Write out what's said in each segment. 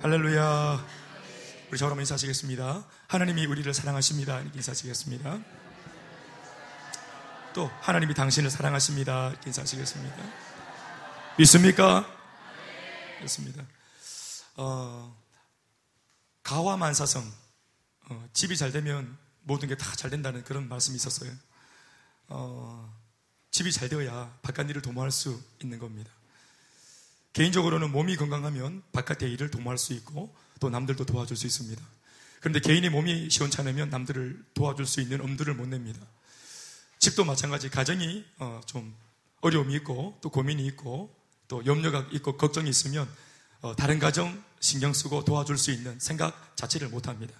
할렐루야. 우리 저럼 인사하시겠습니다. 하나님이 우리를 사랑하십니다. 인사하시겠습니다. 또 하나님이 당신을 사랑하십니다. 인사하시겠습니다. 믿습니까? 믿습니다. 어, 가화만사성 어, 집이 잘 되면 모든 게 다 잘 된다는 그런 말씀이 있었어요. 어, 집이 잘 되어야 바깥 일을 도모할 수 있는 겁니다. 개인적으로는 몸이 건강하면 바깥의 일을 도모할 수 있고 또 남들도 도와줄 수 있습니다. 그런데 개인의 몸이 시원찮으면 남들을 도와줄 수 있는 엄두를 못 냅니다. 집도 마찬가지 가정이 어, 좀 어려움이 있고 또 고민이 있고 또 염려가 있고 걱정이 있으면 어, 다른 가정 신경 쓰고 도와줄 수 있는 생각 자체를 못 합니다.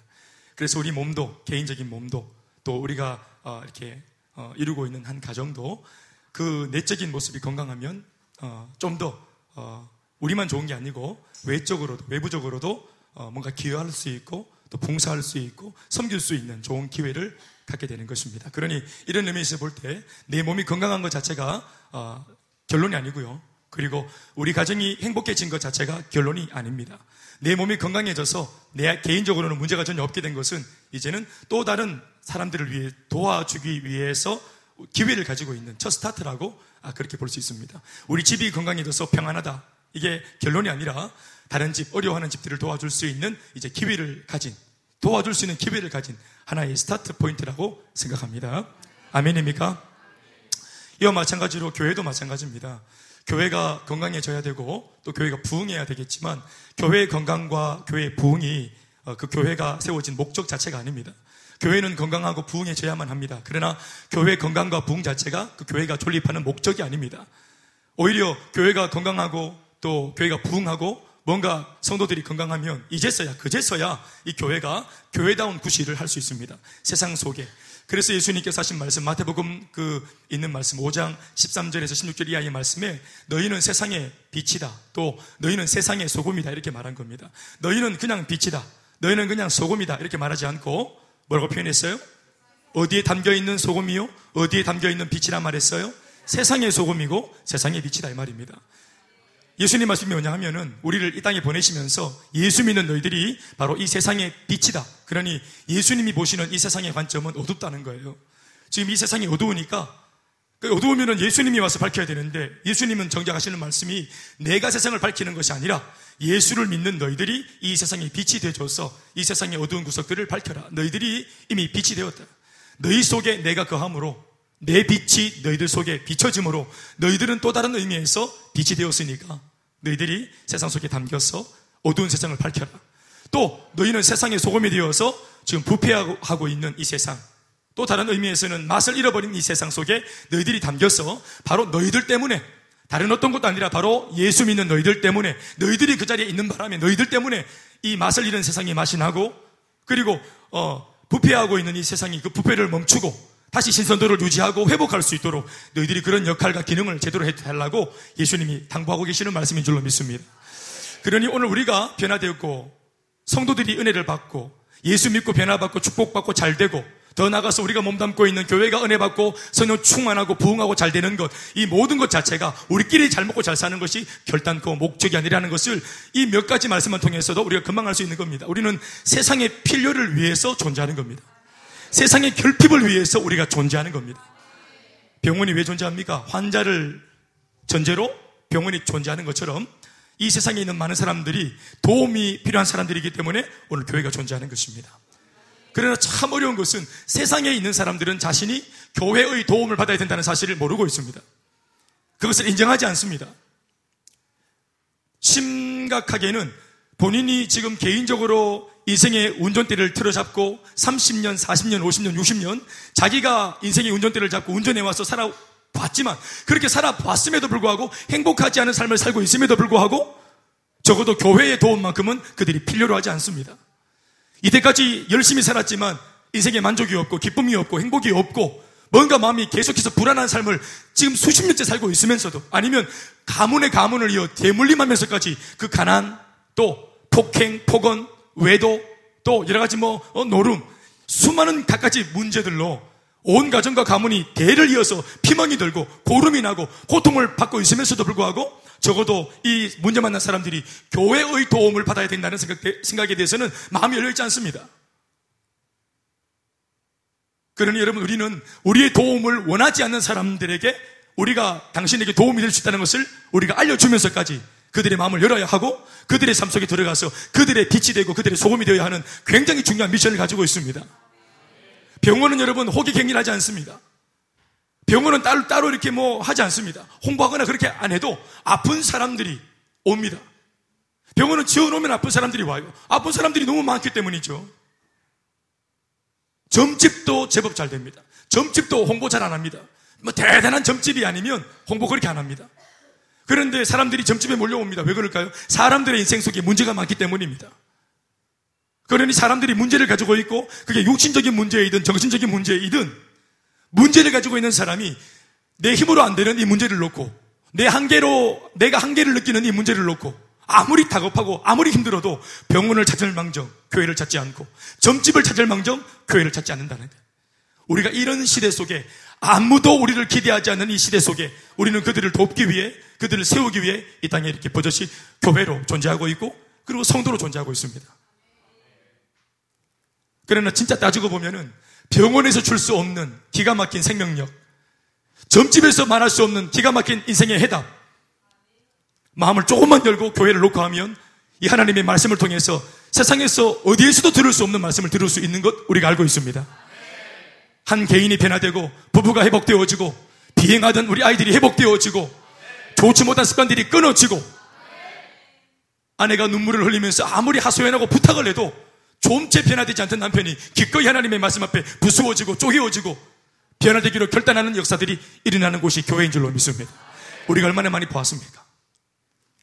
그래서 우리 몸도 개인적인 몸도 또 우리가 어, 이렇게 이루고 있는 한 가정도 그 내적인 모습이 건강하면 좀 더 어, 우리만 좋은 게 아니고 외적으로도 외부적으로도 어, 뭔가 기여할 수 있고 또 봉사할 수 있고 섬길 수 있는 좋은 기회를 갖게 되는 것입니다. 그러니 이런 의미에서 볼 때 내 몸이 건강한 것 자체가 어, 결론이 아니고요. 그리고 우리 가정이 행복해진 것 자체가 결론이 아닙니다. 내 몸이 건강해져서 내 개인적으로는 문제가 전혀 없게 된 것은 이제는 또 다른 사람들을 위해 도와주기 위해서 기회를 가지고 있는 첫 스타트라고 아, 그렇게 볼 수 있습니다. 우리 집이 건강해져서 평안하다. 이게 결론이 아니라 다른 집, 어려워하는 집들을 도와줄 수 있는 이제 기회를 가진, 도와줄 수 있는 기회를 가진 하나의 스타트 포인트라고 생각합니다. 아멘입니까? 이와 마찬가지로 교회도 마찬가지입니다. 교회가 건강해져야 되고 또 교회가 부흥해야 되겠지만 교회의 건강과 교회의 부흥이 어, 그 교회가 세워진 목적 자체가 아닙니다. 교회는 건강하고 부흥해져야만 합니다. 그러나 교회 건강과 부흥 자체가 그 교회가 존립하는 목적이 아닙니다. 오히려 교회가 건강하고 또 교회가 부흥하고 뭔가 성도들이 건강하면 이제서야 그제서야 이 교회가 교회다운 구실을 할 수 있습니다. 세상 속에. 그래서 예수님께서 하신 말씀 마태복음 그 있는 말씀 5장 13절에서 16절 이하의 말씀에 너희는 세상의 빛이다. 또 너희는 세상의 소금이다. 이렇게 말한 겁니다. 너희는 그냥 빛이다. 너희는 그냥 소금이다. 이렇게 말하지 않고 뭐라고 표현했어요? 어디에 담겨 있는 소금이요? 어디에 담겨 있는 빛이란 말했어요? 세상의 소금이고 세상의 빛이다 이 말입니다. 예수님 말씀이 뭐냐 하면은 우리를 이 땅에 보내시면서 예수 믿는 너희들이 바로 이 세상의 빛이다. 그러니 예수님이 보시는 이 세상의 관점은 어둡다는 거예요. 지금 이 세상이 어두우니까 그 어두우면은 예수님이 와서 밝혀야 되는데 예수님은 정작 하시는 말씀이 내가 세상을 밝히는 것이 아니라 예수를 믿는 너희들이 이 세상에 빛이 되어줘서 이 세상의 어두운 구석들을 밝혀라. 너희들이 이미 빛이 되었다. 너희 속에 내가 거함으로 내 빛이 너희들 속에 비춰짐으로 너희들은 또 다른 의미에서 빛이 되었으니까 너희들이 세상 속에 담겨서 어두운 세상을 밝혀라. 또 너희는 세상의 소금이 되어서 지금 부패하고 있는 이 세상 또 다른 의미에서는 맛을 잃어버린 이 세상 속에 너희들이 담겨서 바로 너희들 때문에 다른 어떤 것도 아니라 바로 예수 믿는 너희들 때문에 너희들이 그 자리에 있는 바람에 너희들 때문에 이 맛을 잃은 세상이 맛이 나고 그리고 어, 부패하고 있는 이 세상이 그 부패를 멈추고 다시 신선도를 유지하고 회복할 수 있도록 너희들이 그런 역할과 기능을 제대로 해달라고 예수님이 당부하고 계시는 말씀인 줄로 믿습니다. 그러니 오늘 우리가 변화되었고 성도들이 은혜를 받고 예수 믿고 변화받고 축복받고 잘 되고 더 나가서 우리가 몸담고 있는 교회가 은혜 받고 성령 충만하고 부흥하고 잘 되는 것, 이 모든 것 자체가 우리끼리 잘 먹고 잘 사는 것이 결단코 목적이 아니라는 것을 이 몇 가지 말씀을 통해서도 우리가 금방 알 수 있는 겁니다. 우리는 세상의 필요를 위해서 존재하는 겁니다. 세상의 결핍을 위해서 우리가 존재하는 겁니다. 병원이 왜 존재합니까? 환자를 전제로 병원이 존재하는 것처럼 이 세상에 있는 많은 사람들이 도움이 필요한 사람들이기 때문에 오늘 교회가 존재하는 것입니다. 그러나 참 어려운 것은 세상에 있는 사람들은 자신이 교회의 도움을 받아야 된다는 사실을 모르고 있습니다. 그것을 인정하지 않습니다. 심각하게는 본인이 지금 개인적으로 인생의 운전대를 틀어잡고 30년, 40년, 50년, 60년 자기가 인생의 운전대를 잡고 운전해와서 살아봤지만 그렇게 살아봤음에도 불구하고 행복하지 않은 삶을 살고 있음에도 불구하고 적어도 교회의 도움만큼은 그들이 필요로 하지 않습니다. 이때까지 열심히 살았지만 인생에 만족이 없고 기쁨이 없고 행복이 없고 뭔가 마음이 계속해서 불안한 삶을 지금 수십 년째 살고 있으면서도 아니면 가문의 가문을 이어 대물림하면서까지 그 가난 또 폭행, 폭언, 외도 또 여러 가지 뭐 어, 노름 수많은 갖가지 문제들로 온 가정과 가문이 대를 이어서 피멍이 들고 고름이 나고 고통을 받고 있으면서도 불구하고 적어도 이 문제 만난 사람들이 교회의 도움을 받아야 된다는 생각, 생각 에 대해서는 마음이 열려있지 않습니다. 그러니 여러분 우리는 우리의 도움을 원하지 않는 사람들에게 우리가 당신에게 도움이 될 수 있다는 것을 우리가 알려주면서까지 그들의 마음을 열어야 하고 그들의 삶 속에 들어가서 그들의 빛이 되고 그들의 소금이 되어야 하는 굉장히 중요한 미션을 가지고 있습니다. 병원은 여러분 호기갱일하지 않습니다. 병원은 따로, 따로 이렇게 뭐 하지 않습니다. 홍보하거나 그렇게 안 해도 아픈 사람들이 옵니다. 병원은 지어놓으면 아픈 사람들이 와요. 아픈 사람들이 너무 많기 때문이죠. 점집도 제법 잘 됩니다. 점집도 홍보 잘 안 합니다. 뭐 대단한 점집이 아니면 홍보 그렇게 안 합니다. 그런데 사람들이 점집에 몰려옵니다. 왜 그럴까요? 사람들의 인생 속에 문제가 많기 때문입니다. 그러니 사람들이 문제를 가지고 있고 그게 육신적인 문제이든 정신적인 문제이든 문제를 가지고 있는 사람이 내 힘으로 안 되는 이 문제를 놓고 내 한계로 내가 한계를 느끼는 이 문제를 놓고 아무리 다급하고 아무리 힘들어도 병원을 찾을 망정 교회를 찾지 않고 점집을 찾을 망정 교회를 찾지 않는다는. 우리가 이런 시대 속에 아무도 우리를 기대하지 않는 이 시대 속에 우리는 그들을 돕기 위해 그들을 세우기 위해 이 땅에 이렇게 버젓이 교회로 존재하고 있고 그리고 성도로 존재하고 있습니다. 그러나 진짜 따지고 보면은 병원에서 줄 수 없는 기가 막힌 생명력, 점집에서 말할 수 없는 기가 막힌 인생의 해답, 마음을 조금만 열고 교회를 놓고 하면 이 하나님의 말씀을 통해서 세상에서 어디에서도 들을 수 없는 말씀을 들을 수 있는 것 우리가 알고 있습니다. 한 개인이 변화되고 부부가 회복되어지고 비행하던 우리 아이들이 회복되어지고 좋지 못한 습관들이 끊어지고 아내가 눈물을 흘리면서 아무리 하소연하고 부탁을 해도 좀째 변화되지 않던 남편이 기꺼이 하나님의 말씀 앞에 부수어지고 쪼개어지고 변화되기로 결단하는 역사들이 일어나는 곳이 교회인 줄로 믿습니다. 우리가 얼마나 많이 보았습니까?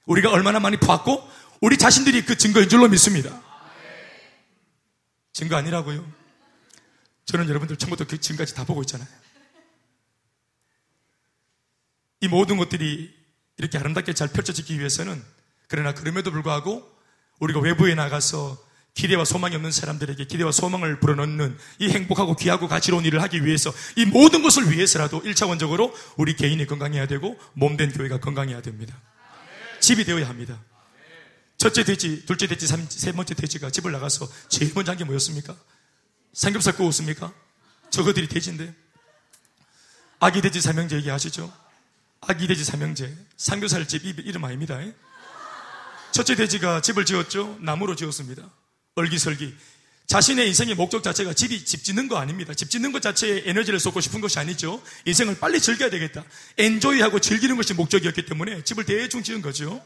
우리가 얼마나 많이 보았고 우리 자신들이 그 증거인 줄로 믿습니다. 증거 아니라고요? 저는 여러분들 처음부터 그 지금까지 다 보고 있잖아요. 이 모든 것들이 이렇게 아름답게 잘 펼쳐지기 위해서는 그러나 그럼에도 불구하고 우리가 외부에 나가서 기대와 소망이 없는 사람들에게 기대와 소망을 불어넣는 이 행복하고 귀하고 가치로운 일을 하기 위해서 이 모든 것을 위해서라도 1차원적으로 우리 개인이 건강해야 되고 몸된 교회가 건강해야 됩니다. 집이 되어야 합니다. 첫째 돼지, 둘째 돼지, 세 번째 돼지가 집을 나가서 제일 먼저 한 게 뭐였습니까? 삼겹살 구웠습니까? 저거들이 돼지인데. 아기 돼지 삼형제 얘기하시죠? 아기 돼지 삼형제. 삼겹살집 이름 아닙니다. 첫째 돼지가 집을 지었죠? 나무로 지었습니다. 얼기설기. 자신의 인생의 목적 자체가 집이 집 짓는 거 아닙니다. 집 짓는 것 자체에 에너지를 쏟고 싶은 것이 아니죠. 인생을 빨리 즐겨야 되겠다. 엔조이하고 즐기는 것이 목적이었기 때문에 집을 대충 지은 거죠.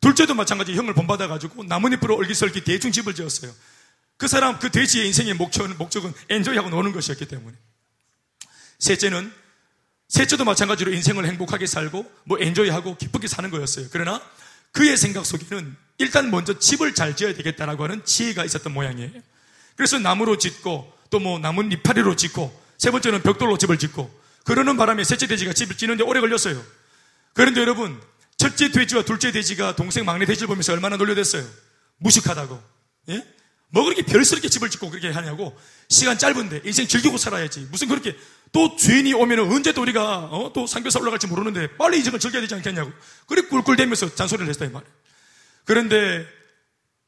둘째도 마찬가지 형을 본받아가지고 나뭇잎으로 얼기설기 대충 집을 지었어요. 그 사람, 그 돼지의 인생의 목적은, 목적은 엔조이하고 노는 것이었기 때문에. 셋째는, 셋째도 마찬가지로 인생을 행복하게 살고, 뭐 엔조이하고 기쁘게 사는 거였어요. 그러나 그의 생각 속에는 일단 먼저 집을 잘 지어야 되겠다라고 하는 지혜가 있었던 모양이에요. 그래서 나무로 짓고, 또 뭐 나무 이파리로 짓고, 세 번째는 벽돌로 집을 짓고, 그러는 바람에 셋째 돼지가 집을 짓는데 오래 걸렸어요. 그런데 여러분, 첫째 돼지와 둘째 돼지가 동생 막내 돼지를 보면서 얼마나 놀려댔어요. 무식하다고. 예? 뭐 그렇게 별스럽게 집을 짓고 그렇게 하냐고. 시간 짧은데 인생 즐기고 살아야지. 무슨 그렇게 또 주인이 오면 언제 또 우리가 어? 또 상교사 올라갈지 모르는데 빨리 인생을 즐겨야 되지 않겠냐고. 그래 꿀꿀대면서 잔소리를 했다 이 말이에요. 그런데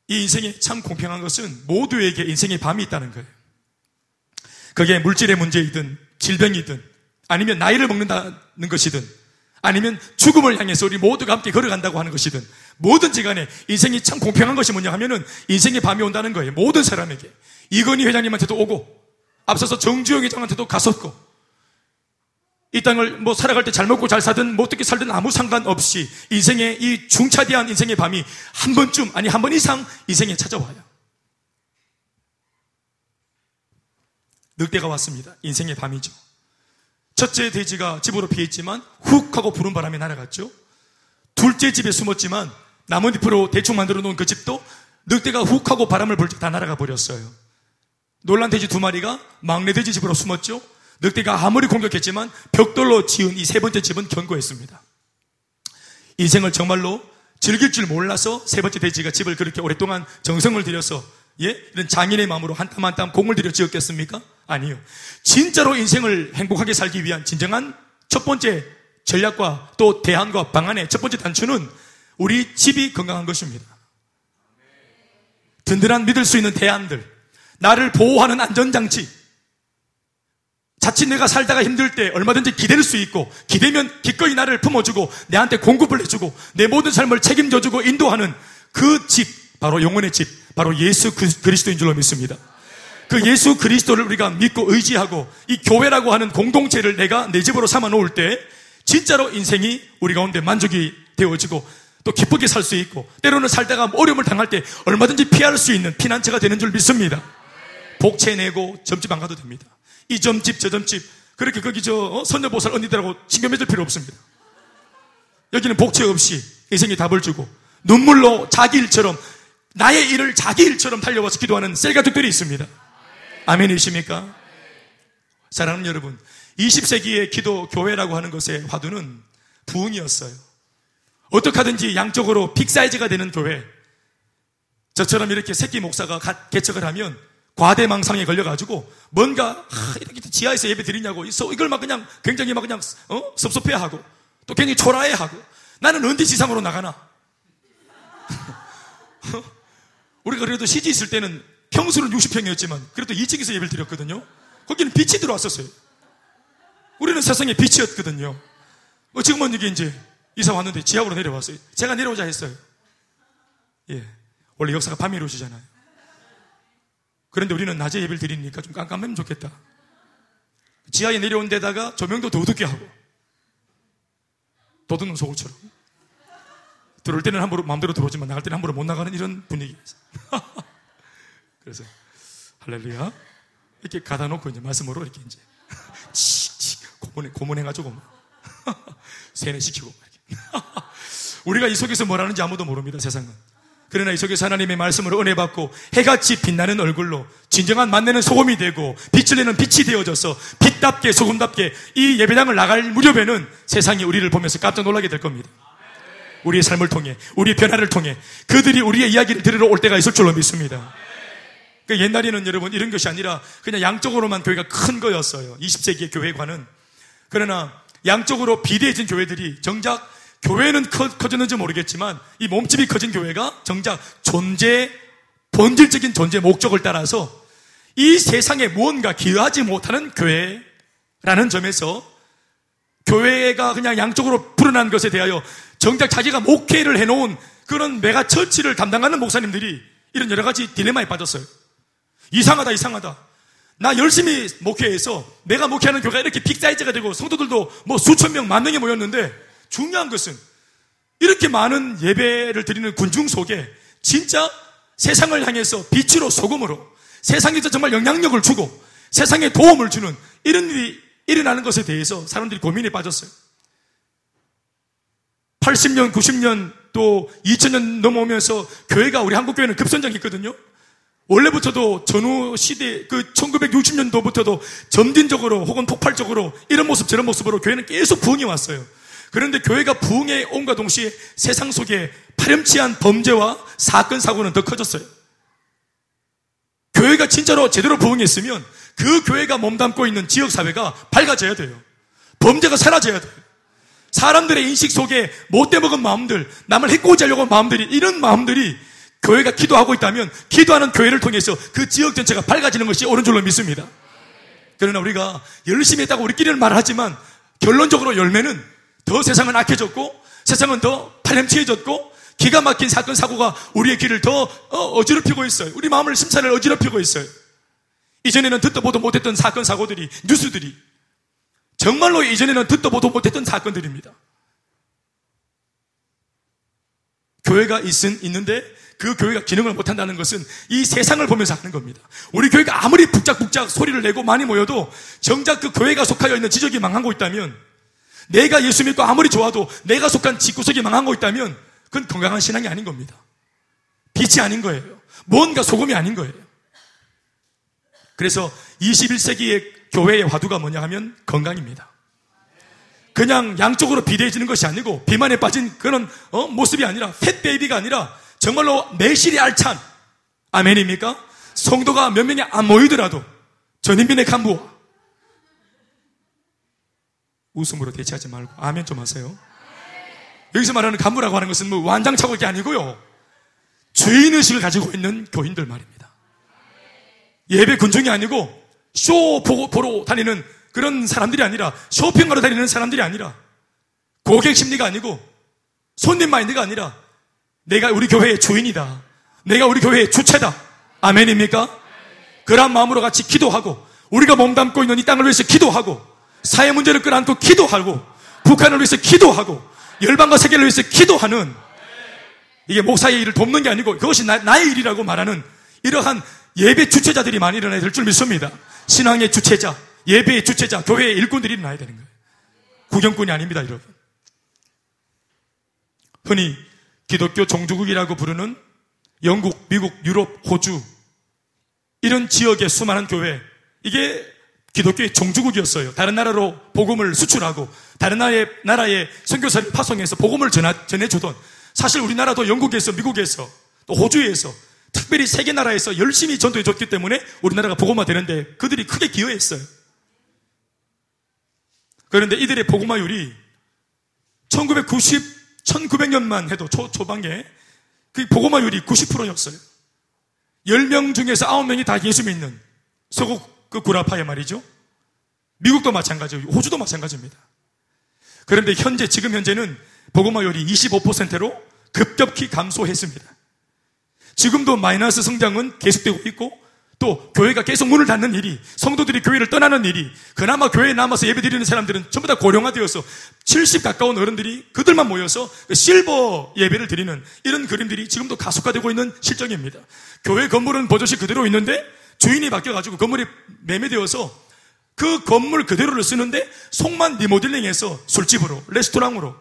이 인생이 참 공평한 것은 모두에게 인생의 밤이 있다는 거예요. 그게 물질의 문제이든 질병이든 아니면 나이를 먹는다는 것이든 아니면 죽음을 향해서 우리 모두가 함께 걸어간다고 하는 것이든 뭐든지 간에 인생이 참 공평한 것이 뭐냐 하면은 인생의 밤이 온다는 거예요. 모든 사람에게. 이건희 회장님한테도 오고 앞서서 정주영 회장한테도 갔었고 이 땅을 뭐 살아갈 때 잘 먹고 잘 사든 뭐 어떻게 살든 아무 상관없이 인생의 이 중차대한 인생의 밤이 한 번쯤 아니 한 번 이상 인생에 찾아와요. 늑대가 왔습니다. 인생의 밤이죠. 첫째 돼지가 집으로 피했지만 훅 하고 부른 바람에 날아갔죠. 둘째 집에 숨었지만 나뭇잎으로 대충 만들어 놓은 그 집도 늑대가 훅 하고 바람을 불 때 다 날아가 버렸어요. 놀란 돼지 두 마리가 막내 돼지 집으로 숨었죠. 늑대가 아무리 공격했지만 벽돌로 지은 이 세 번째 집은 견고했습니다. 인생을 정말로 즐길 줄 몰라서 세 번째 돼지가 집을 그렇게 오랫동안 정성을 들여서 예? 이런 장인의 마음으로 한땀 한 땀 공을 들여 지었겠습니까? 아니요. 진짜로 인생을 행복하게 살기 위한 진정한 첫 번째 전략과 또 대안과 방안의 첫 번째 단추는 우리 집이 건강한 것입니다. 든든한 믿을 수 있는 대안들, 나를 보호하는 안전장치, 자칫 내가 살다가 힘들 때 얼마든지 기댈 수 있고 기대면 기꺼이 나를 품어주고 내한테 공급을 해주고 내 모든 삶을 책임져주고 인도하는 그 집, 바로 영혼의 집, 바로 예수 그리스도인 줄로 믿습니다. 그 예수 그리스도를 우리가 믿고 의지하고 이 교회라고 하는 공동체를 내가 내 집으로 삼아 놓을 때 진짜로 인생이 우리 가운데 만족이 되어지고 또 기쁘게 살 수 있고 때로는 살다가 어려움을 당할 때 얼마든지 피할 수 있는 피난처가 되는 줄 믿습니다. 복채 내고 점집 안 가도 됩니다. 이 점집 저 점집 그렇게 거기 저 어? 선녀보살 언니들하고 신경 맺을 필요 없습니다. 여기는 복채 없이 인생에 답을 주고 눈물로 자기 일처럼 나의 일을 자기 일처럼 달려와서 기도하는 셀가족들이 있습니다. 아멘이십니까? 사랑하는 여러분, 20세기의 기도 교회라고 하는 것의 화두는 부흥이었어요. 어떻게 하든지 양쪽으로 빅사이즈가 되는 교회. 저처럼 이렇게 새끼 목사가 개척을 하면 과대망상에 걸려가지고 뭔가 아, 이렇게 지하에서 예배 드리냐고 이걸 막 그냥 굉장히 막 그냥 어? 섭섭해하고 또 굉장히 초라해하고 나는 언제 지상으로 나가나? 우리가 그래도 시지 있을 때는 평수는 60평이었지만 그래도 2층에서 예배를 드렸거든요. 거기는 빛이 들어왔었어요. 우리는 세상에 빛이었거든요. 어, 지금은 이게 이제 이사 왔는데 지하로 내려왔어요. 제가 내려오자 했어요. 예. 원래 역사가 밤에 이루어지잖아요. 그런데 우리는 낮에 예배를 드리니까 좀 깜깜하면 좋겠다. 지하에 내려온 데다가 조명도 더 어둡게 하고 도둑놈 소울처럼 들어올 때는 함부로 마음대로 들어오지만 나갈 때는 함부로 못 나가는 이런 분위기. 그래서 할렐루야 이렇게 가다 놓고 이제 말씀으로 이렇게 이제 칙칙 고문해 고문해가지고 세뇌시키고 우리가 이 속에서 뭘 하는지 아무도 모릅니다 세상은. 그러나 이 속에서 하나님의 말씀으로 은혜 받고 해같이 빛나는 얼굴로 진정한 만내는 소금이 되고 빛을 내는 빛이 되어져서 빛답게 소금답게 이 예배당을 나갈 무렵에는 세상이 우리를 보면서 깜짝 놀라게 될 겁니다. 우리의 삶을 통해, 우리의 변화를 통해 그들이 우리의 이야기를 들으러 올 때가 있을 줄로 믿습니다. 그 옛날에는 여러분 이런 것이 아니라 그냥 양쪽으로만 교회가 큰 거였어요. 20세기의 교회관은. 그러나 양쪽으로 비대해진 교회들이 정작 교회는 커, 커졌는지 모르겠지만 이 몸집이 커진 교회가 정작 존재, 본질적인 존재 목적을 따라서 이 세상에 무언가 기여하지 못하는 교회라는 점에서 교회가 그냥 양쪽으로 불어난 것에 대하여 정작 자기가 목회를 해놓은 그런 메가 처치를 담당하는 목사님들이 이런 여러 가지 딜레마에 빠졌어요. 이상하다, 이상하다. 나 열심히 목회해서 내가 목회하는 교회가 이렇게 빅사이즈가 되고 성도들도 뭐 수천 명, 만 명이 모였는데 중요한 것은 이렇게 많은 예배를 드리는 군중 속에 진짜 세상을 향해서 빛으로 소금으로 세상에서 정말 영향력을 주고 세상에 도움을 주는 이런 일이 일어나는 것에 대해서 사람들이 고민에 빠졌어요. 80년, 90년 또 2000년 넘어오면서 교회가 우리 한국 교회는 급선장했거든요. 원래부터도 전후 시대 그 1960년도부터도 점진적으로 혹은 폭발적으로 이런 모습 저런 모습으로 교회는 계속 부흥이 왔어요. 그런데 교회가 부흥에 온과 동시에 세상 속에 파렴치한 범죄와 사건, 사고는 더 커졌어요. 교회가 진짜로 제대로 부흥했으면 그 교회가 몸담고 있는 지역사회가 밝아져야 돼요. 범죄가 사라져야 돼요. 사람들의 인식 속에 못돼 먹은 마음들, 남을 해코지 하려고 하는 마음들이, 이런 마음들이 교회가 기도하고 있다면 기도하는 교회를 통해서 그 지역 전체가 밝아지는 것이 옳은 줄로 믿습니다. 그러나 우리가 열심히 했다고 우리끼리는 말을 하지만 결론적으로 열매는 더 세상은 악해졌고 세상은 더 파렴치해졌고 기가 막힌 사건 사고가 우리의 길을 더 어, 어지럽히고 있어요. 우리 마음을 심사를 어지럽히고 있어요. 이전에는 듣도 보도 못했던 사건 사고들이 뉴스들이 정말로 이전에는 듣도 보도 못했던 사건들입니다. 교회가 있은 있는데 그 교회가 기능을 못한다는 것은 이 세상을 보면서 하는 겁니다. 우리 교회가 아무리 북작북작 소리를 내고 많이 모여도 정작 그 교회가 속하여 있는 지적이 망하고 있다면 내가 예수 믿고 아무리 좋아도 내가 속한 집구석이 망한 거 있다면 그건 건강한 신앙이 아닌 겁니다. 빛이 아닌 거예요. 뭔가 소금이 아닌 거예요. 그래서 21세기의 교회의 화두가 뭐냐 하면 건강입니다. 그냥 양쪽으로 비대해지는 것이 아니고 비만에 빠진 그런 어? 모습이 아니라 팻 베이비가 아니라 정말로 내실이 알찬 아멘입니까? 성도가 몇 명이 안 모이더라도 전인민의 간부와 웃음으로 대체하지 말고 아멘 좀 하세요. 여기서 말하는 간부라고 하는 것은 뭐 완장차고 게 아니고요. 죄인의식을 가지고 있는 교인들 말입니다. 예배 군중이 아니고 쇼 보고, 보러 다니는 그런 사람들이 아니라 쇼핑하러 다니는 사람들이 아니라 고객 심리가 아니고 손님 마인드가 아니라 내가 우리 교회의 주인이다. 내가 우리 교회의 주체다. 아멘입니까? 그런 마음으로 같이 기도하고 우리가 몸담고 있는 이 땅을 위해서 기도하고 사회 문제를 끌어안고 기도하고 북한을 위해서 기도하고 열방과 세계를 위해서 기도하는 이게 목사의 일을 돕는 게 아니고 그것이 나, 의 일이라고 말하는 이러한 예배 주체자들이 많이 일어나야 될 줄 믿습니다. 신앙의 주체자, 예배의 주체자, 교회의 일꾼들이 일어나야 되는 거예요. 구경꾼이 아닙니다, 여러분. 흔히 기독교 종주국이라고 부르는 영국, 미국, 유럽, 호주 이런 지역의 수많은 교회 이게 기독교의 종주국이었어요. 다른 나라로 복음을 수출하고 다른 나라의, 나라의 선교사를 파송해서 복음을 전하, 전해주던 사실 우리나라도 영국에서 미국에서 또 호주에서 특별히 세계 나라에서 열심히 전도해줬기 때문에 우리나라가 복음화 되는데 그들이 크게 기여했어요. 그런데 이들의 복음화율이 1990, 1900년만 해도 초, 초반에 그 복음화율이 90%였어요. 10명 중에서 9명이 다 예수 믿는 서국 그 구라파에 말이죠. 미국도 마찬가지고 호주도 마찬가지입니다. 그런데 현재 지금 현재는 복음화율이 25%로 급격히 감소했습니다. 지금도 마이너스 성장은 계속되고 있고 또 교회가 계속 문을 닫는 일이 성도들이 교회를 떠나는 일이 그나마 교회에 남아서 예배 드리는 사람들은 전부 다 고령화되어서 70 가까운 어른들이 그들만 모여서 그 실버 예배를 드리는 이런 그림들이 지금도 가속화되고 있는 실정입니다. 교회 건물은 버젓이 그대로 있는데 주인이 바뀌어가지고 건물이 매매되어서 그 건물 그대로를 쓰는데 속만 리모델링해서 술집으로 레스토랑으로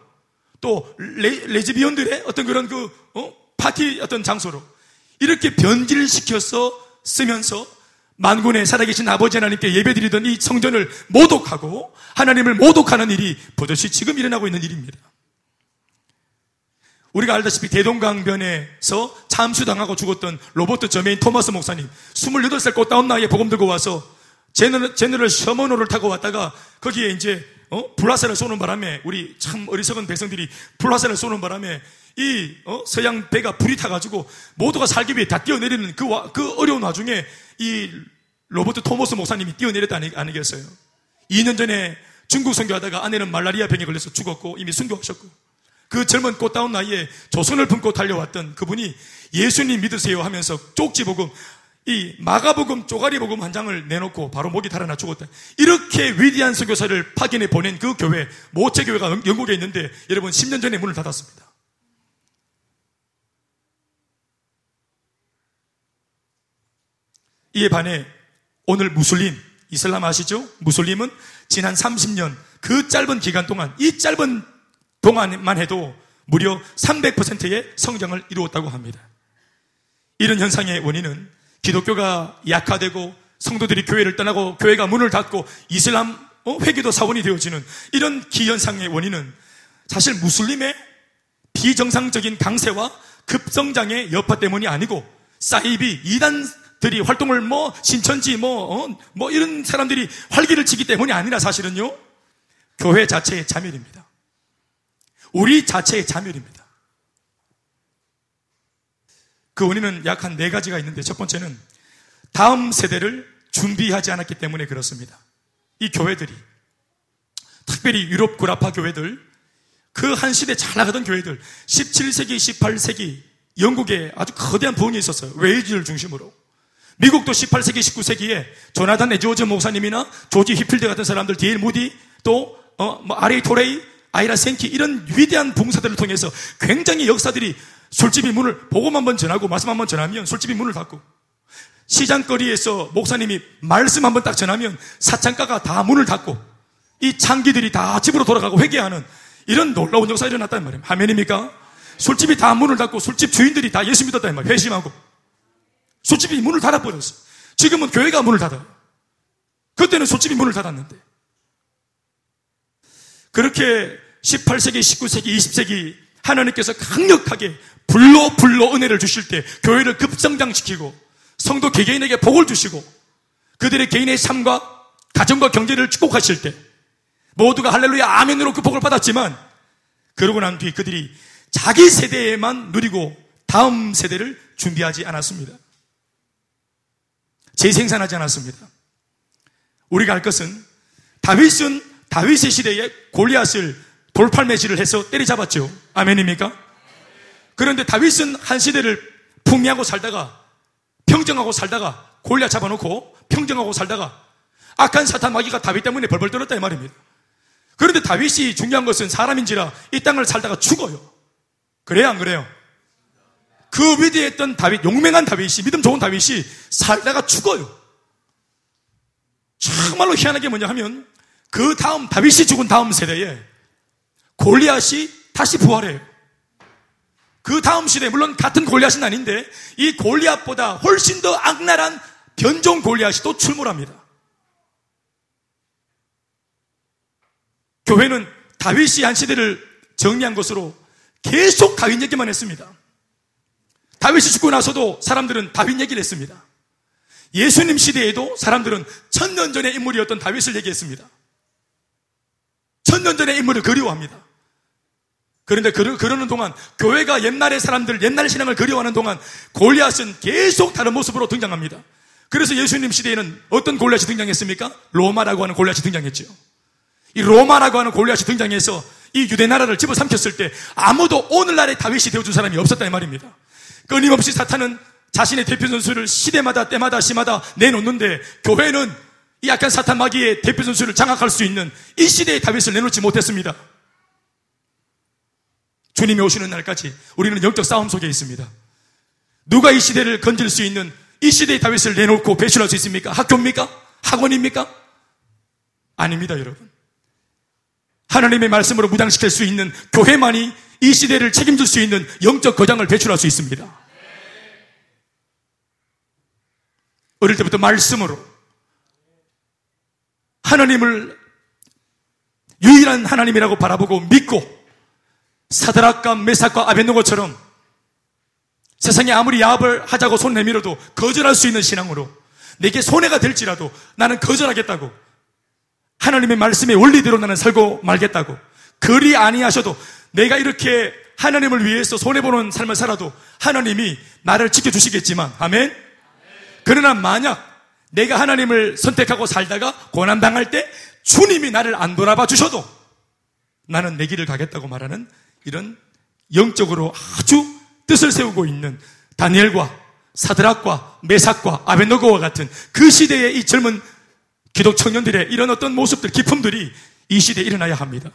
또 레, 지비언들의 어떤 그런 그 어? 파티 어떤 장소로 이렇게 변질시켜서 쓰면서 만군의 살아계신 아버지 하나님께 예배드리던 이 성전을 모독하고 하나님을 모독하는 일이 버젓이 지금 일어나고 있는 일입니다. 우리가 알다시피 대동강변에서 참수당하고 죽었던 로버트 저메인 토마스 목사님 28살 꽃다운 나이에 복음 들고 와서 제너럴, 제너럴 셔먼호를 타고 왔다가 거기에 이제 어? 불화살을 쏘는 바람에 우리 참 어리석은 백성들이 불화살을 쏘는 바람에 이 어? 서양 배가 불이 타가지고 모두가 살기 위해 다 뛰어내리는 그, 와, 그 어려운 와중에 이 로버트 토머스 목사님이 뛰어내렸다 아니, 아니겠어요? 2년 전에 중국 선교하다가 아내는 말라리아 병에 걸려서 죽었고 이미 순교하셨고 그 젊은 꽃다운 나이에 조선을 품고 달려왔던 그분이 예수님 믿으세요 하면서 쪽지복음 이 마가복음 쪼가리복음 한 장을 내놓고 바로 목이 달아나 죽었다. 이렇게 위대한 선교사를 파견해 보낸 그 교회 모체교회가 영국에 있는데 여러분 10년 전에 문을 닫았습니다. 이에 반해 오늘 무슬림, 이슬람 아시죠? 무슬림은 지난 30년 그 짧은 기간 동안 이 짧은 동안만 해도 무려 300%의 성장을 이루었다고 합니다. 이런 현상의 원인은 기독교가 약화되고 성도들이 교회를 떠나고 교회가 문을 닫고 이슬람 어, 회계도 사원이 되어지는 이런 기현상의 원인은 사실 무슬림의 비정상적인 강세와 급성장의 여파 때문이 아니고 사이비 이단들이 활동을 뭐 신천지 뭐, 어, 뭐 이런 사람들이 활기를 치기 때문이 아니라 사실은요 교회 자체의 자멸입니다. 우리 자체의 자멸입니다. 그 원인은 약 한 네 가지가 있는데 첫 번째는 다음 세대를 준비하지 않았기 때문에 그렇습니다. 이 교회들이 특별히 유럽 구라파 교회들 그 한 시대 잘 나가던 교회들 17세기, 18세기 영국에 아주 거대한 부흥이 있었어요. 웨일즈를 중심으로. 미국도 18세기, 19세기에 조나단 에드워즈 목사님이나 조지 휫필드 같은 사람들, 디엘 무디, 또, 어, 뭐, 알에이 토레이, 아이라 센키, 이런 위대한 봉사들을 통해서 굉장히 역사들이 술집이 문을 복음 한번 전하고 말씀 한번 전하면 술집이 문을 닫고 시장거리에서 목사님이 말씀 한번 딱 전하면 사창가가 다 문을 닫고 이 창기들이 다 집으로 돌아가고 회개하는 이런 놀라운 역사가 일어났단 말이에요. 화면입니까? 술집이 다 문을 닫고 술집 주인들이 다 예수 믿었단 말이에요. 회심하고. 술집이 문을 닫아버렸어. 지금은 교회가 문을 닫아요. 그때는 술집이 문을 닫았는데. 그렇게 18세기, 19세기, 20세기 하나님께서 강력하게 불로 불로 은혜를 주실 때 교회를 급성장시키고 성도 개개인에게 복을 주시고 그들의 개인의 삶과 가정과 경제를 축복하실 때 모두가 할렐루야 아멘으로 그 복을 받았지만 그러고 난 뒤에 그들이 자기 세대에만 누리고 다음 세대를 준비하지 않았습니다. 재생산하지 않았습니다. 우리가 할 것은 다윗은 다윗의 시대에 골리앗을 돌팔매질을 해서 때리잡았죠. 아멘입니까? 그런데 다윗은 한 시대를 풍미하고 살다가 평정하고 살다가 골리앗 잡아놓고 평정하고 살다가 악한 사탄 마귀가 다윗 때문에 벌벌 떨었다 이 말입니다. 그런데 다윗이 중요한 것은 사람인지라 이 땅을 살다가 죽어요. 그래요 안 그래요? 그 위대했던 다윗, 용맹한 다윗이 믿음 좋은 다윗이 살다가 죽어요. 정말로 희한하게 뭐냐 하면 그 다음 다윗이 죽은 다음 세대에 골리앗이 다시 부활해요. 그 다음 시대 물론 같은 골리앗은 아닌데 이 골리앗보다 훨씬 더 악랄한 변종 골리앗이 또 출몰합니다. 교회는 다윗이 한 시대를 정리한 것으로 계속 다윗 얘기만 했습니다. 다윗이 죽고 나서도 사람들은 다윗 얘기를 했습니다. 예수님 시대에도 사람들은 천년 전의 인물이었던 다윗을 얘기했습니다. 천년 전의 인물을 그리워합니다. 그런데 그러, 그러는 동안 교회가 옛날의 사람들, 옛날 신앙을 그리워하는 동안 골리앗은 계속 다른 모습으로 등장합니다. 그래서 예수님 시대에는 어떤 골리앗이 등장했습니까? 로마라고 하는 골리앗이 등장했죠. 이 로마라고 하는 골리앗이 등장해서 이 유대 나라를 집어삼켰을 때 아무도 오늘날의 다윗이 되어준 사람이 없었다 이 말입니다. 끊임없이 사탄은 자신의 대표 선수를 시대마다 때마다 시마다 내놓는데 교회는 이 약한 사탄 마귀의 대표 선수를 장악할 수 있는 이 시대의 다윗을 내놓지 못했습니다. 주님이 오시는 날까지 우리는 영적 싸움 속에 있습니다. 누가 이 시대를 건질 수 있는 이 시대의 다윗을 내놓고 배출할 수 있습니까? 학교입니까? 학원입니까? 아닙니다, 여러분. 하나님의 말씀으로 무장시킬 수 있는 교회만이 이 시대를 책임질 수 있는 영적 거장을 배출할 수 있습니다. 어릴 때부터 말씀으로 하나님을 유일한 하나님이라고 바라보고 믿고 사드락과 메삭과 아벤노고처럼 세상에 아무리 야합을 하자고 손 내밀어도 거절할 수 있는 신앙으로 내게 손해가 될지라도 나는 거절하겠다고 하나님의 말씀의 원리대로 나는 살고 말겠다고 그리 아니하셔도 내가 이렇게 하나님을 위해서 손해보는 삶을 살아도 하나님이 나를 지켜주시겠지만 아멘? 그러나 만약 내가 하나님을 선택하고 살다가 고난당할 때 주님이 나를 안 돌아봐 주셔도 나는 내 길을 가겠다고 말하는 이런 영적으로 아주 뜻을 세우고 있는 다니엘과 사드락과 메삭과 아벤노고와 같은 그 시대의 이 젊은 기독 청년들의 이런 어떤 모습들, 기품들이 이 시대에 일어나야 합니다.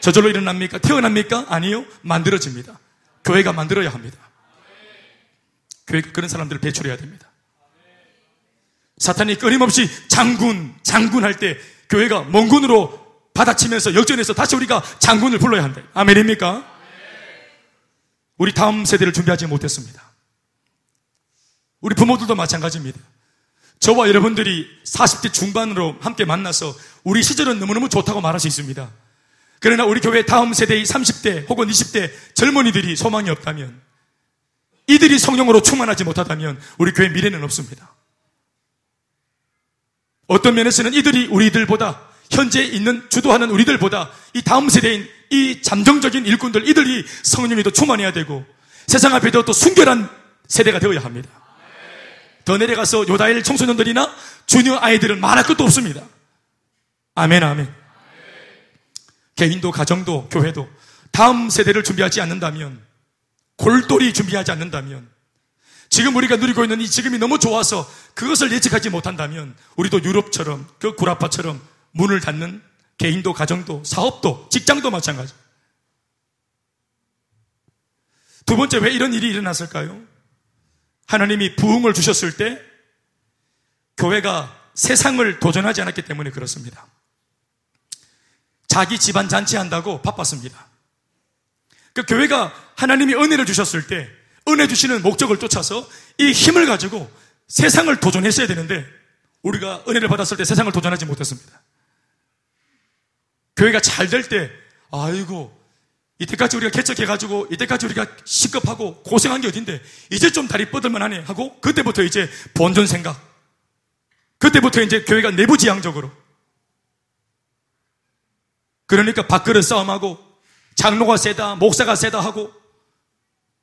저절로 일어납니까? 태어납니까? 아니요. 만들어집니다. 교회가 만들어야 합니다. 교회가 그런 사람들을 배출해야 됩니다. 사탄이 끊임없이 장군, 장군 할 때 교회가 몽군으로 받아치면서 역전해서 다시 우리가 장군을 불러야 한다. 아멘입니까? 우리 다음 세대를 준비하지 못했습니다. 우리 부모들도 마찬가지입니다. 저와 여러분들이 40대 중반으로 함께 만나서 우리 시절은 너무너무 좋다고 말할 수 있습니다. 그러나 우리 교회 다음 세대의 30대 혹은 20대 젊은이들이 소망이 없다면 이들이 성령으로 충만하지 못하다면 우리 교회 미래는 없습니다. 어떤 면에서는 이들이 우리들보다 현재 있는 주도하는 우리들보다 이 다음 세대인 이 잠정적인 일꾼들 이들이 성령이 더 충만해야 되고 세상 앞에도 또 순결한 세대가 되어야 합니다. 더 내려가서 요다일 청소년들이나 주니어 아이들은 말할 것도 없습니다. 아멘 아멘. 개인도 가정도 교회도 다음 세대를 준비하지 않는다면 골똘히 준비하지 않는다면 지금 우리가 누리고 있는 이 지금이 너무 좋아서 그것을 예측하지 못한다면 우리도 유럽처럼 그 구라파처럼 문을 닫는 개인도 가정도 사업도 직장도 마찬가지. 두 번째 왜 이런 일이 일어났을까요? 하나님이 부흥을 주셨을 때 교회가 세상을 도전하지 않았기 때문에 그렇습니다. 자기 집안 잔치한다고 바빴습니다. 그 교회가 하나님이 은혜를 주셨을 때 은혜 주시는 목적을 쫓아서 이 힘을 가지고 세상을 도전했어야 되는데 우리가 은혜를 받았을 때 세상을 도전하지 못했습니다. 교회가 잘 될 때, 아이고, 이때까지 우리가 개척해가지고, 이때까지 우리가 시급하고 고생한 게 어딘데, 이제 좀 다리 뻗을만 하네 하고, 그때부터 이제 본전 생각. 그때부터 이제 교회가 내부지향적으로. 그러니까 밥그릇 싸움하고 장로가 세다, 목사가 세다 하고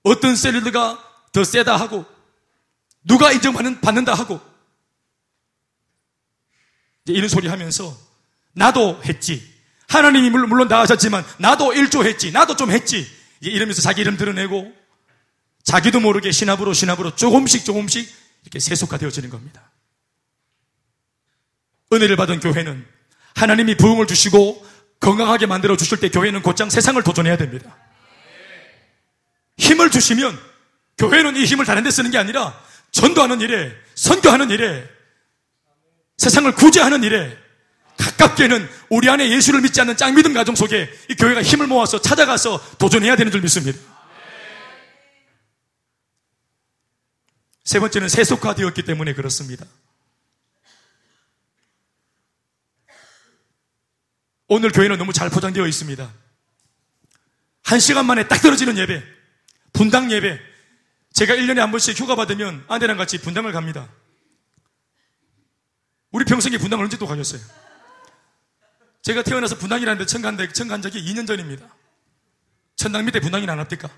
어떤 셀러드가 더 세다 하고 누가 인정받는 받는다 하고 이런 소리 하면서 나도 했지. 하나님이 물론 나아졌지만 나도 일조했지. 나도 좀 했지. 이러면서 자기 이름 드러내고 자기도 모르게 신압으로 신압으로 조금씩 조금씩 이렇게 세속화되어지는 겁니다. 은혜를 받은 교회는 하나님이 부흥을 주시고 건강하게 만들어 주실 때 교회는 곧장 세상을 도전해야 됩니다. 힘을 주시면 교회는 이 힘을 다른 데 쓰는 게 아니라 전도하는 일에, 선교하는 일에, 세상을 구제하는 일에 가깝게는 우리 안에 예수를 믿지 않는 짱 믿음 가정 속에 이 교회가 힘을 모아서 찾아가서 도전해야 되는 줄 믿습니다. 세 번째는 세속화되었기 때문에 그렇습니다. 오늘 교회는 너무 잘 포장되어 있습니다. 한 시간 만에 딱 떨어지는 예배, 분당 예배. 제가 1년에 한 번씩 휴가 받으면 아내랑 같이 분당을 갑니다. 우리 평생에 분당을 언제 또 가셨어요? 제가 태어나서 분당이라는 데 처음 간, 처음 간 적이 2년 전입니다. 천당 밑에 분당이 안 합니까?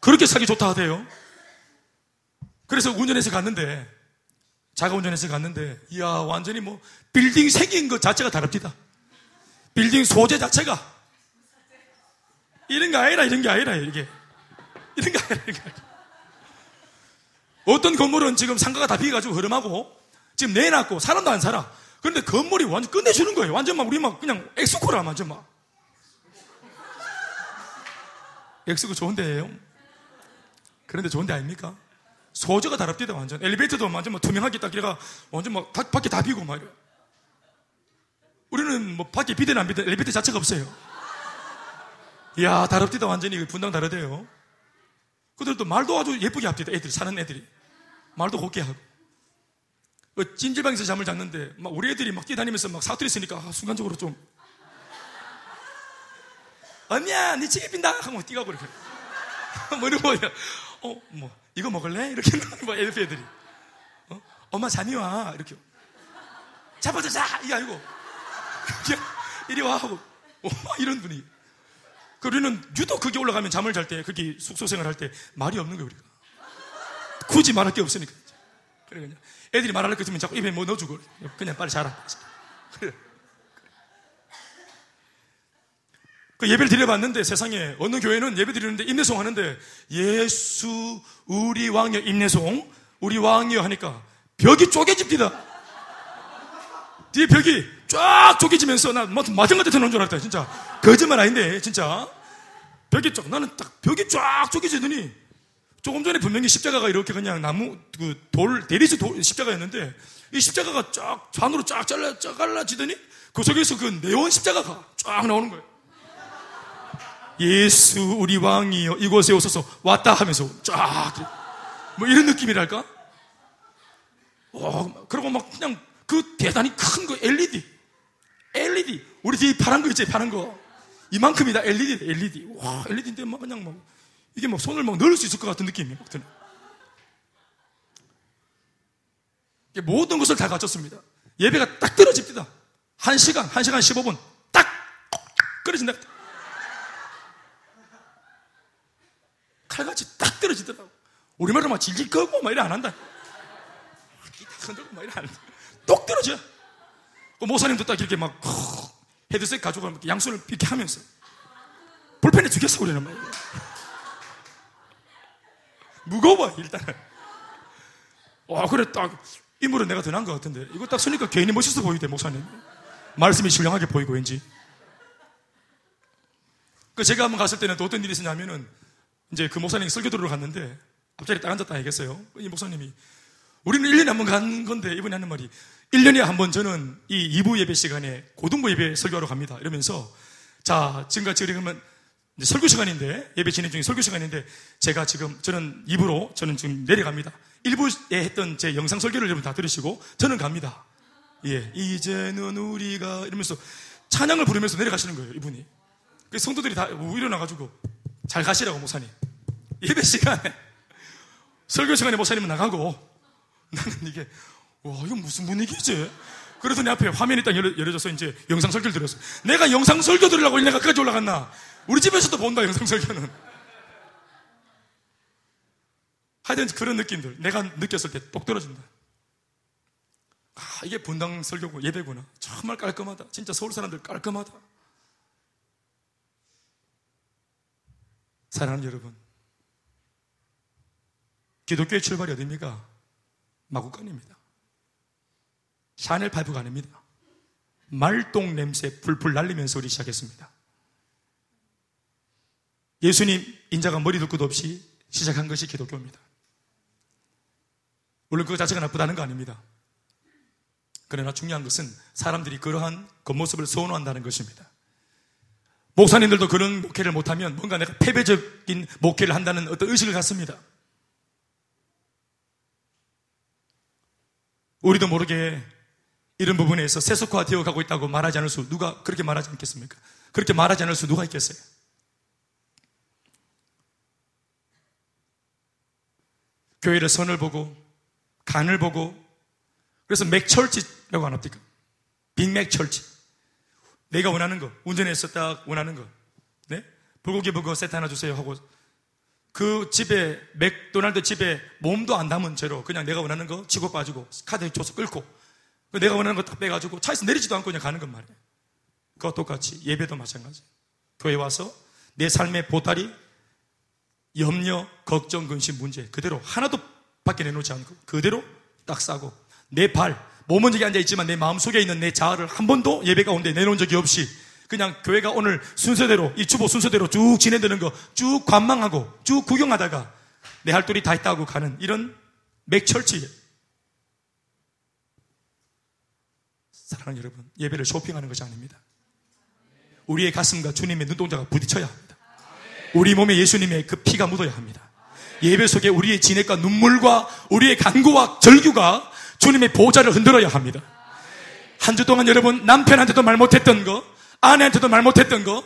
그렇게 살기 좋다 하대요. 그래서 운전해서 갔는데, 자가 운전해서 갔는데, 이야, 완전히 뭐, 빌딩 생긴 것 자체가 다릅니다. 빌딩 소재 자체가. 이런 게 아니라, 이런 게 아니라, 이게. 이런 게 아니라, 이런 게 아니라. 어떤 건물은 지금 상가가 다 비어가지고 흐름하고, 지금 내놨고, 사람도 안 살아. 그런데 건물이 완전 끝내주는 거예요. 완전 막, 우리 막, 그냥 엑스코라, 완전 막. 엑스코 좋은데요? 그런데 좋은 데 아닙니까? 소저가 다릅니다, 완전. 엘리베이터도 완전 뭐 투명하게 딱 이래가 완전 막 다, 밖에 다 비고 말이야. 우리는 뭐 밖에 비대는 안 비대, 엘리베이터 자체가 없어요. 이야, 다릅니다, 완전히. 그 분당 다르대요. 그들도 말도 아주 예쁘게 합니다, 애들이, 사는 애들이. 말도 곱게 하고. 그 찜질방에서 잠을 잤는데, 막 우리 애들이 막 뛰다니면서 막 사투리 쓰니까 아, 순간적으로 좀. 언니야, 네 책에 빈다! 하고 뛰가고 이렇게. 뭐는 뭐야. 어, 뭐, 이거 먹을래? 이렇게 뭐 애들이. 어? 엄마 잠이 와. 이렇게. 잡아줘, 자! 이게 아니고. 이리 와. 하고. 어, 이런 분이. 우리는 유독 그게 올라가면 잠을 잘 때, 그게 숙소 생활 할 때 말이 없는 거예요, 우리가. 굳이 말할 게 없으니까. 그래, 그냥. 애들이 말할 거 있으면 자꾸 입에 뭐 넣어주고. 그냥 빨리 자라. 그래. 그 예배를 드려봤는데 세상에 어느 교회는 예배 드리는데 임내송 하는데 예수 우리 왕여 임내송 우리 왕여 하니까 벽이 쪼개집니다. 뒤에 벽이 쫙 쪼개지면서 나 마지막에 드는 줄 알았다 진짜 거짓말 아닌데 진짜 벽이 쫙 나는 딱 벽이 쫙 쪼개지더니 조금 전에 분명히 십자가가 이렇게 그냥 나무 그 돌 대리수 돌, 십자가였는데 이 십자가가 쫙 좌으로 쫙 잘라 잘라지더니 그 속에서 그 네온 십자가가 쫙 나오는 거예요. 예수 우리 왕이여 이곳에 오셔서 왔다 하면서 쫙 뭐 이런 느낌이랄까? 어, 그리고 막 그냥 그 대단히 큰 거 LED LED 우리 뒤에 파란 거 있지 파란 거. 이만큼이다 LED LED 와 LED인데 막 그냥 막 이게 막 손을 막 넣을 수 있을 것 같은 느낌이 막 드는 모든 것을 다 갖췄습니다 예배가 딱 떨어집니다 한 시간 한 시간 15분 딱 끊어진다 칼같이 딱 떨어지더라고. 우리말로 막 질질 끄고 막 이래 안 한다. 기타 흔들고 막 이래 안 한다. 똑 떨어져. 그 모사님도 딱 이렇게 막 헤드셋 가지고 양손을 이렇게 하면서 불펜에 죽였어 우리는 막. 무거워 일단은. 와 그래 딱 인물은 내가 더 나은 것 같은데 이거 딱 쓰니까 괜히 멋있어 보이대 목사님. 말씀이 신령하게 보이고 왠지. 그 제가 한번 갔을 때는 또 어떤 일이 있었냐면은 이제 그 목사님이 설교 들으러 갔는데 앞자리에 딱 앉았다 얘기했어요. 이 목사님이 우리는 1년에 한번 가는 건데 이분이 하는 말이 1년에 한 번 저는 이 2부 예배 시간에 고등부 예배 설교하러 갑니다. 이러면서 자, 지금같이 그러면 설교 시간인데 예배 진행 중에 설교 시간인데 제가 지금 저는 2부로 저는 지금 내려갑니다. 1부에 했던 제 영상 설교를 여러분 다 들으시고 저는 갑니다. 예, 이제는 우리가 이러면서 찬양을 부르면서 내려가시는 거예요, 이분이. 그 성도들이 다 일어나가지고 잘 가시라고 목사님. 예배 시간에 설교 시간에 목사님은 나가고 나는 이게 와 이건 무슨 분위기지? 그래서 내 앞에 화면이 딱 열어, 열어져서 이제 영상 설교를 들었어. 내가 영상 설교 들으려고 내가 끝까지 올라갔나? 우리 집에서도 본다, 영상 설교는. 하여튼 그런 느낌들. 내가 느꼈을 때 똑 떨어진다. 아, 이게 분당 설교고 예배구나. 정말 깔끔하다. 진짜 서울 사람들 깔끔하다. 사랑하는 여러분. 기독교의 출발이 어디입니까? 마구간입니다. 샤넬 five가 아닙니다. 말똥 냄새 풀풀 날리면서 우리 시작했습니다. 예수님 인자가 머리 둘 곳 없이 시작한 것이 기독교입니다. 물론 그 자체가 나쁘다는 거 아닙니다. 그러나 중요한 것은 사람들이 그러한 겉모습을 선호한다는 것입니다. 목사님들도 그런 목회를 못하면 뭔가 내가 패배적인 목회를 한다는 어떤 의식을 갖습니다. 우리도 모르게 이런 부분에서 세속화되어 가고 있다고 말하지 않을 수 누가 그렇게 말하지 않겠습니까? 그렇게 말하지 않을 수 누가 있겠어요? 교회를 선을 보고 간을 보고 그래서 맥철치라고 안 합니까? 빅맥철치 내가 원하는 거 운전해서 딱 원하는 거 네? 불고기 버거 세트 하나 주세요 하고 그 집에 맥도날드 집에 몸도 안 담은 채로 그냥 내가 원하는 거 치고 빠지고 카드 줘서 끌고 내가 원하는 거딱 빼가지고 차에서 내리지도 않고 그냥 가는 것 말이에요. 그와 똑같이 예배도 마찬가지. 교회 와서 내 삶의 보따리, 염려, 걱정, 근심, 문제 그대로 하나도 밖에 내놓지 않고 그대로 딱 싸고 내 발, 몸은 저기 앉아있지만 내 마음속에 있는 내 자아를 한 번도 예배 가운데 내놓은 적이 없이 그냥 교회가 오늘 순서대로 이 주보 순서대로 쭉 진행되는 거 쭉 관망하고 쭉 구경하다가 내할 도리 다 했다고 가는 이런 맥철치 사랑하는 여러분 예배를 쇼핑하는 것이 아닙니다. 우리의 가슴과 주님의 눈동자가 부딪혀야 합니다. 우리 몸에 예수님의 그 피가 묻어야 합니다. 예배 속에 우리의 진액과 눈물과 우리의 간구와 절규가 주님의 보좌를 흔들어야 합니다. 한 주 동안 여러분 남편한테도 말 못했던 거 아내한테도 말 못했던 거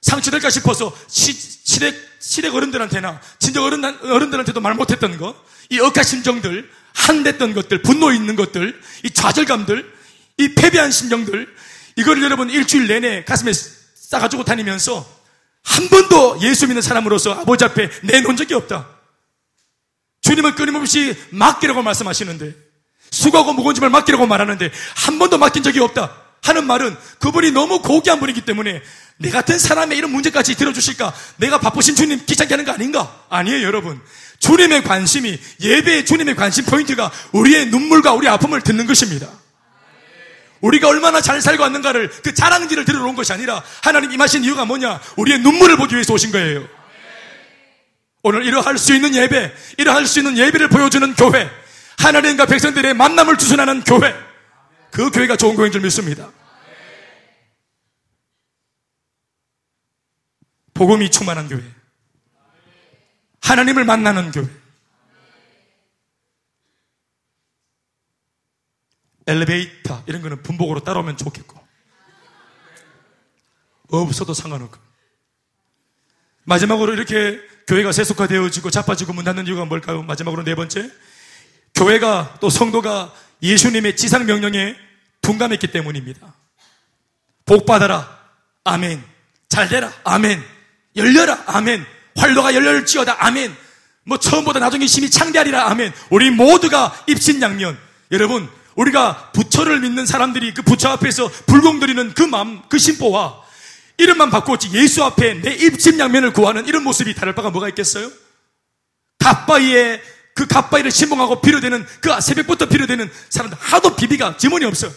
상처될까 싶어서 시, 시댁, 시댁 어른들한테나 친정 어른, 어른들한테도 말 못했던 거, 이 억하 심정들, 한댔던 것들, 분노 있는 것들, 이 좌절감들, 이 패배한 심정들, 이걸 여러분 일주일 내내 가슴에 싸가지고 다니면서 한 번도 예수 믿는 사람으로서 아버지 앞에 내놓은 적이 없다. 주님은 끊임없이 맡기라고 말씀하시는데, 수고하고 무거운 짐을 맡기라고 말하는데, 한 번도 맡긴 적이 없다. 하는 말은 그분이 너무 고귀한 분이기 때문에 내 같은 사람의 이런 문제까지 들어주실까? 내가 바쁘신 주님 귀찮게 하는 거 아닌가? 아니에요, 여러분. 주님의 관심이, 예배의 주님의 관심 포인트가 우리의 눈물과 우리 아픔을 듣는 것입니다. 우리가 얼마나 잘 살고 왔는가를 그 자랑질을 들으러 온 것이 아니라 하나님 임하신 이유가 뭐냐? 우리의 눈물을 보기 위해서 오신 거예요. 오늘 이러할 수 있는 예배, 이러할 수 있는 예배를 보여주는 교회, 하나님과 백성들의 만남을 주선하는 교회, 그 교회가 좋은 교회인 줄 믿습니다. 복음이 충만한 교회. 하나님을 만나는 교회. 엘리베이터 이런 거는 분복으로 따라오면 좋겠고 없어도 상관없고 마지막으로 이렇게 교회가 세속화되어지고 자빠지고 문 닫는 이유가 뭘까요? 마지막으로 네 번째 교회가 또 성도가 예수님의 지상 명령에 둔감했기 때문입니다. 복 받아라. 아멘. 잘 되라. 아멘. 열려라. 아멘. 활로가 열릴지어다. 아멘. 뭐 처음보다 나중에 심히 창대하리라. 아멘. 우리 모두가 입신양면. 여러분, 우리가 부처를 믿는 사람들이 그 부처 앞에서 불공드리는 그 마음, 그 심보와 이름만 바꾸었지 예수 앞에 내 입신양면을 구하는 이런 모습이 다를 바가 뭐가 있겠어요? 갓바위에 그 갓바위를 신봉하고 비료되는 그 새벽부터 비료되는 사람들 하도 비비가 지문이 없어.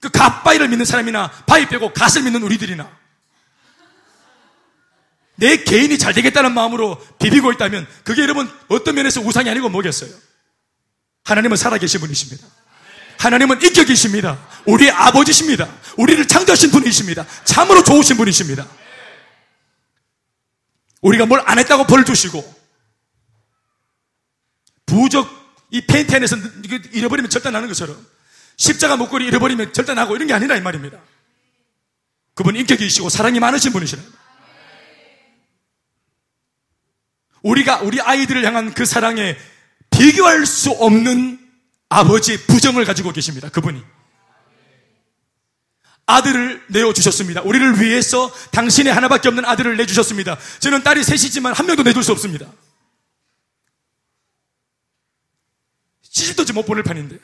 그 갓바위를 믿는 사람이나 바위 빼고 갓을 믿는 우리들이나 내 개인이 잘 되겠다는 마음으로 비비고 있다면 그게 여러분 어떤 면에서 우상이 아니고 뭐겠어요? 하나님은 살아계신 분이십니다. 하나님은 인격 이십니다. 우리의 아버지십니다. 우리를 창조하신 분이십니다. 참으로 좋으신 분이십니다. 우리가 뭘 안 했다고 벌 주시고 부적 이 팬티 안에서 잃어버리면 절대 나는 것처럼 십자가 목걸이 잃어버리면 절대 나고 이런 게 아니라 이 말입니다. 그분 인격이시고 사랑이 많으신 분이시라. 우리가 우리 아이들을 향한 그 사랑에 비교할 수 없는 아버지의 부정을 가지고 계십니다. 그분이. 아들을 내어주셨습니다. 우리를 위해서 당신의 하나밖에 없는 아들을 내주셨습니다. 저는 딸이 셋이지만 한 명도 내줄 수 없습니다. 시집도 못 보낼 판인데.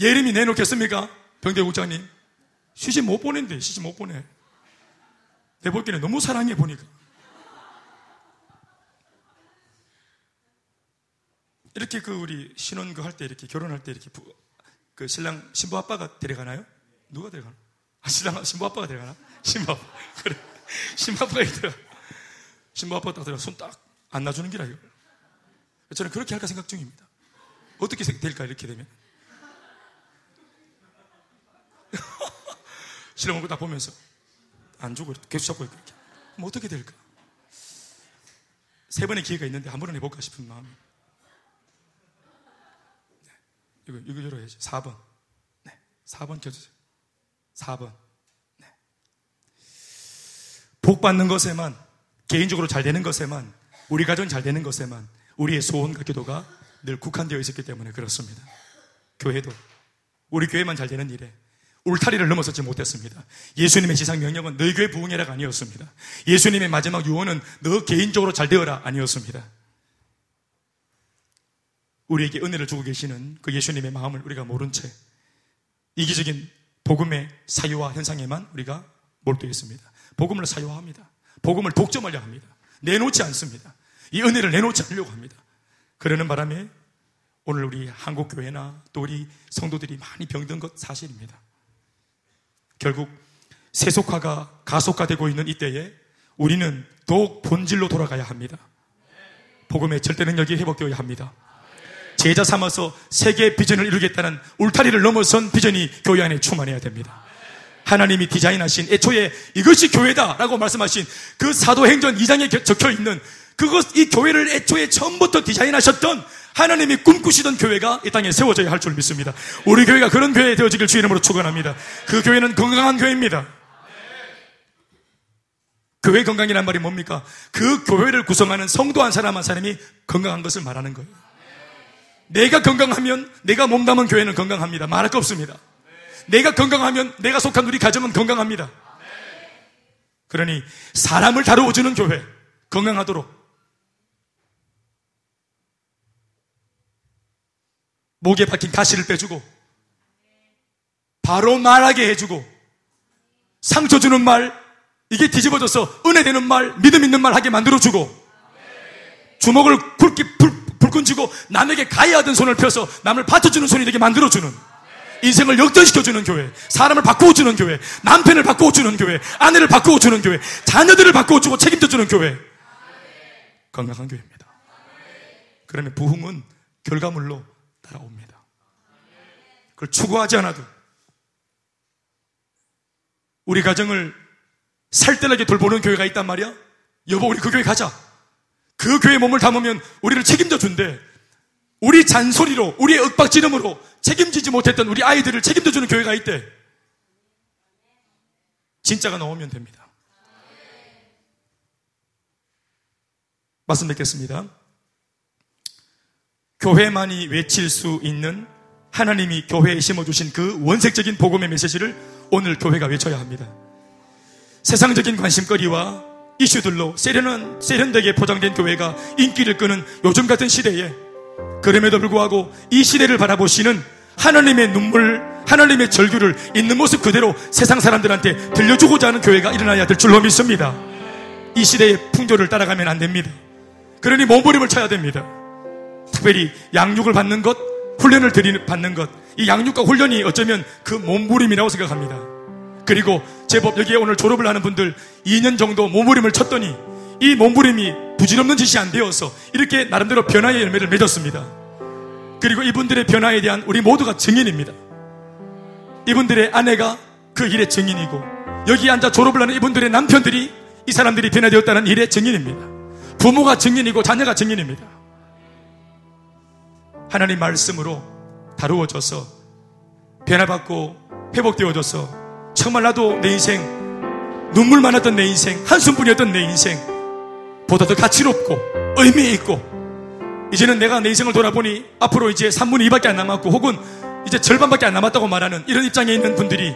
예림이 내놓겠습니까? 병대국장님. 시집 못 보낸대, 시집 못 보내. 내볼 때는 너무 사랑해 보니까. 이렇게 그 우리 신혼 그 할 때 이렇게 결혼할 때 이렇게 부, 그 신랑 신부 아빠가 데려가나요? 누가 데려가나? 아, 신랑 신부 아빠가 데려가나? 신부 아빠 그래 신부 아빠가 데려 신부 아빠가 딱 들어 손딱 안 놔주는 이거. 저는 그렇게 할까 생각 중입니다. 어떻게 될까 이렇게 되면 신랑 얼굴 딱 보면서 안 주고 계속 잡고 이렇게 그럼 어떻게 될까? 세 번의 기회가 있는데 한 번은 해볼까 싶은 마음 이. 이거, 이거 열어야지. 4번. 네. 4번 켜주세요. 4번. 네. 복 받는 것에만, 개인적으로 잘 되는 것에만, 우리 가정 잘 되는 것에만, 우리의 소원과 기도가 늘 국한되어 있었기 때문에 그렇습니다. 교회도, 우리 교회만 잘 되는 일에, 울타리를 넘어서지 못했습니다. 예수님의 지상 명령은 너희 교회 부흥해라가 아니었습니다. 예수님의 마지막 유언은 너 개인적으로 잘 되어라 아니었습니다. 우리에게 은혜를 주고 계시는 그 예수님의 마음을 우리가 모른 채 이기적인 복음의 사유화 현상에만 우리가 몰두했습니다. 복음을 사유화합니다. 복음을 독점하려 합니다. 내놓지 않습니다. 이 은혜를 내놓지 않으려고 합니다. 그러는 바람에 오늘 우리 한국 교회나 또 우리 성도들이 많이 병든 것 사실입니다. 결국 세속화가 가속화되고 있는 이때에 우리는 더욱 본질로 돌아가야 합니다. 복음의 절대 능력이 회복되어야 합니다. 제자 삼아서 세계 비전을 이루겠다는 울타리를 넘어선 비전이 교회 안에 충만해야 됩니다. 하나님이 디자인하신 애초에 이것이 교회다라고 말씀하신 그 사도행전 2장에 적혀 있는 그것 이 교회를 애초에 처음부터 디자인하셨던 하나님이 꿈꾸시던 교회가 이 땅에 세워져야 할 줄 믿습니다. 우리 교회가 그런 교회 되어지길 주의 이름으로 축원합니다. 그 교회는 건강한 교회입니다. 교회 건강이란 말이 뭡니까? 그 교회를 구성하는 성도 한 사람 한 사람이 건강한 것을 말하는 거예요. 내가 건강하면 내가 몸담은 교회는 건강합니다. 말할 거 없습니다. 내가 건강하면 내가 속한 우리 가정은 건강합니다. 그러니 사람을 다루어주는 교회 건강하도록 목에 박힌 가시를 빼주고 바로 말하게 해주고 상처 주는 말 이게 뒤집어져서 은혜 되는 말 믿음 있는 말 하게 만들어주고 주먹을 굵게 불 끈 쥐고 남에게 가해하던 손을 펴서 남을 받쳐주는 손이 되게 만들어주는 인생을 역전시켜주는 교회, 사람을 바꾸어주는 교회, 남편을 바꾸어주는 교회, 아내를 바꾸어주는 교회, 자녀들을 바꾸어주고 책임져주는 교회. 건강한 교회입니다. 그러면 부흥은 결과물로 따라옵니다. 그걸 추구하지 않아도 우리 가정을 살뜰하게 돌보는 교회가 있단 말이야? 여보, 우리 그 교회 가자. 그 교회 몸을 담으면 우리를 책임져 준대. 우리 잔소리로, 우리의 윽박지름으로 책임지지 못했던 우리 아이들을 책임져 주는 교회가 있대. 진짜가 나오면 됩니다. 말씀 뵙겠습니다. 교회만이 외칠 수 있는 하나님이 교회에 심어주신 그 원색적인 복음의 메시지를 오늘 교회가 외쳐야 합니다. 세상적인 관심거리와 이슈들로 세련한, 세련되게 포장된 교회가 인기를 끄는 요즘 같은 시대에 그럼에도 불구하고 이 시대를 바라보시는 하나님의 눈물, 하나님의 절규를 있는 모습 그대로 세상 사람들한테 들려주고자 하는 교회가 일어나야 될 줄로 믿습니다. 이 시대의 풍조를 따라가면 안 됩니다. 그러니 몸부림을 쳐야 됩니다. 특별히 양육을 받는 것, 훈련을 받는 것, 이 양육과 훈련이 어쩌면 그 몸부림이라고 생각합니다. 그리고 제법 여기에 오늘 졸업을 하는 분들 2년 정도 몸부림을 쳤더니 이 몸부림이 부질없는 짓이 안 되어서 이렇게 나름대로 변화의 열매를 맺었습니다. 그리고 이분들의 변화에 대한 우리 모두가 증인입니다. 이분들의 아내가 그 일의 증인이고 여기 앉아 졸업을 하는 이분들의 남편들이 이 사람들이 변화되었다는 일의 증인입니다. 부모가 증인이고 자녀가 증인입니다. 하나님 말씀으로 다루어져서 변화받고 회복되어져서 정말 나도 내 인생 눈물 많았던 내 인생 한숨뿐이었던 내 인생 보다 더 가치롭고 의미 있고 이제는 내가 내 인생을 돌아보니 앞으로 이제 3분의 2밖에 안 남았고 혹은 이제 절반밖에 안 남았다고 말하는 이런 입장에 있는 분들이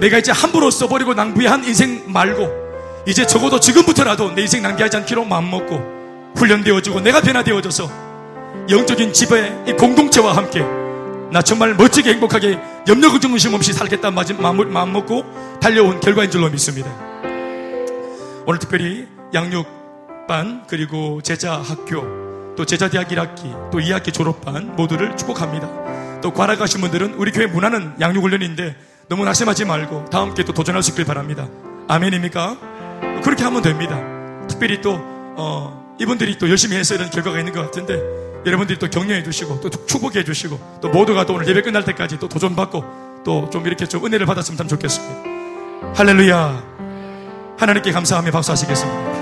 내가 이제 함부로 써버리고 낭비한 인생 말고 이제 적어도 지금부터라도 내 인생 낭비하지 않기로 마음먹고 훈련되어지고 내가 변화되어져서 영적인 집의 이 공동체와 함께 나 정말 멋지게 행복하게 염려 걱정 심 없이 살겠다 마음 먹고 달려온 결과인 줄로 믿습니다. 오늘 특별히 양육반 그리고 제자 학교 또 제자 대학 1학기 또 2학기 졸업반 모두를 축복합니다. 또 관악하신 분들은 우리 교회 문화는 양육 훈련인데 너무 낙심하지 말고 다 함께 또 도전할 수 있길 바랍니다. 아멘입니까? 그렇게 하면 됩니다. 특별히 또 어, 이분들이 또 열심히 해서 이런 결과가 있는 것 같은데 여러분들이 또 격려해 주시고 또 축복해 주시고 또 모두가 또 오늘 예배 끝날 때까지 또 도전받고 또 좀 이렇게 좀 은혜를 받았으면 참 좋겠습니다. 할렐루야. 하나님께 감사하며 박수하시겠습니다.